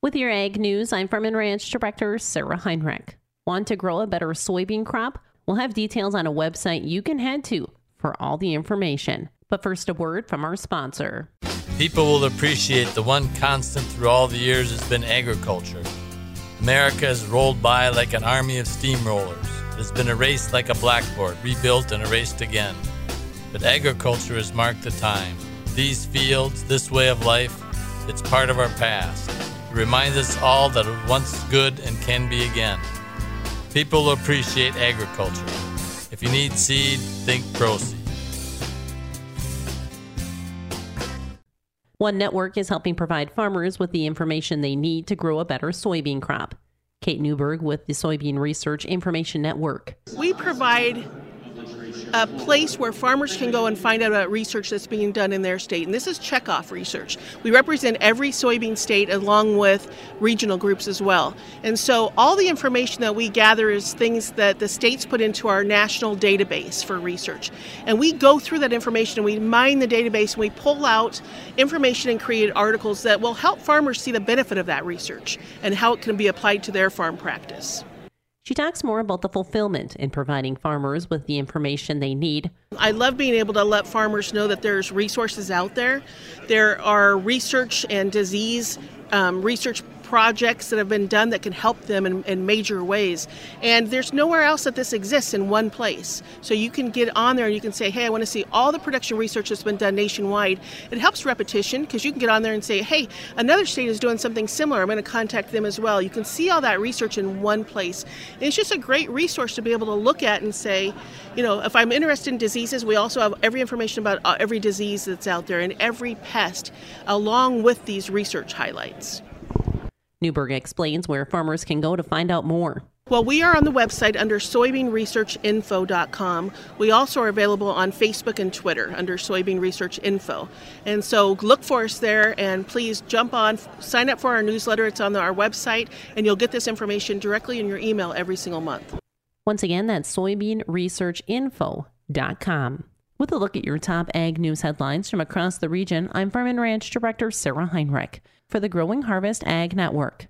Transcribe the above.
With your ag news, I'm Farm and Ranch Director Sarah Heinrich. Want to grow a better soybean crop? We'll have details on a website you can head to for all the information. But first, a word from our sponsor. People will appreciate the one constant through all the years has been agriculture. America has rolled by like an army of steamrollers. It has been erased like a blackboard, rebuilt and erased again. But agriculture has marked the time. These fields, this way of life, it's part of our past. It reminds us all that it was once good and can be again. People appreciate agriculture. If you need seed, think ProSeed. One Network is helping provide farmers with the information they need to grow a better soybean crop. Kate Newberg with the Soybean Research Information Network. We provide a place where farmers can go and find out about research that's being done in their state. And this is checkoff research. We represent every soybean state along with regional groups as well. And so all the information that we gather is things that the states put into our national database for research. And we go through that information and we mine the database and we pull out information and create articles that will help farmers see the benefit of that research and how it can be applied to their farm practice. She talks more about the fulfillment in providing farmers with the information they need. I love being able to let farmers know that there's resources out there. There are research and disease um, research projects that have been done that can help them in, in, major ways. And there's nowhere else that this exists in one place. So you can get on there and you can say, hey, I want to see all the production research that's been done nationwide. It helps repetition because you can get on there and say, hey, another state is doing something similar. I'm going to contact them as well. You can see all that research in one place. And it's just a great resource to be able to look at and say, you know, if I'm interested in diseases, we also have every information about uh, every disease that's out there and every pest along with these research highlights. Newberg explains where farmers can go to find out more. Well, we are on the website under soybeanresearchinfo.com. We also are available on Facebook and Twitter under Soybean Research Info. And so look for us there and please jump on, sign up for our newsletter. It's on our website, and you'll get this information directly in your email every single month. Once again, that's soybeanresearchinfo.com. With a look at your top ag news headlines from across the region, I'm Farm and Ranch Director Sarah Heinrich for the Growing Harvest Ag Network.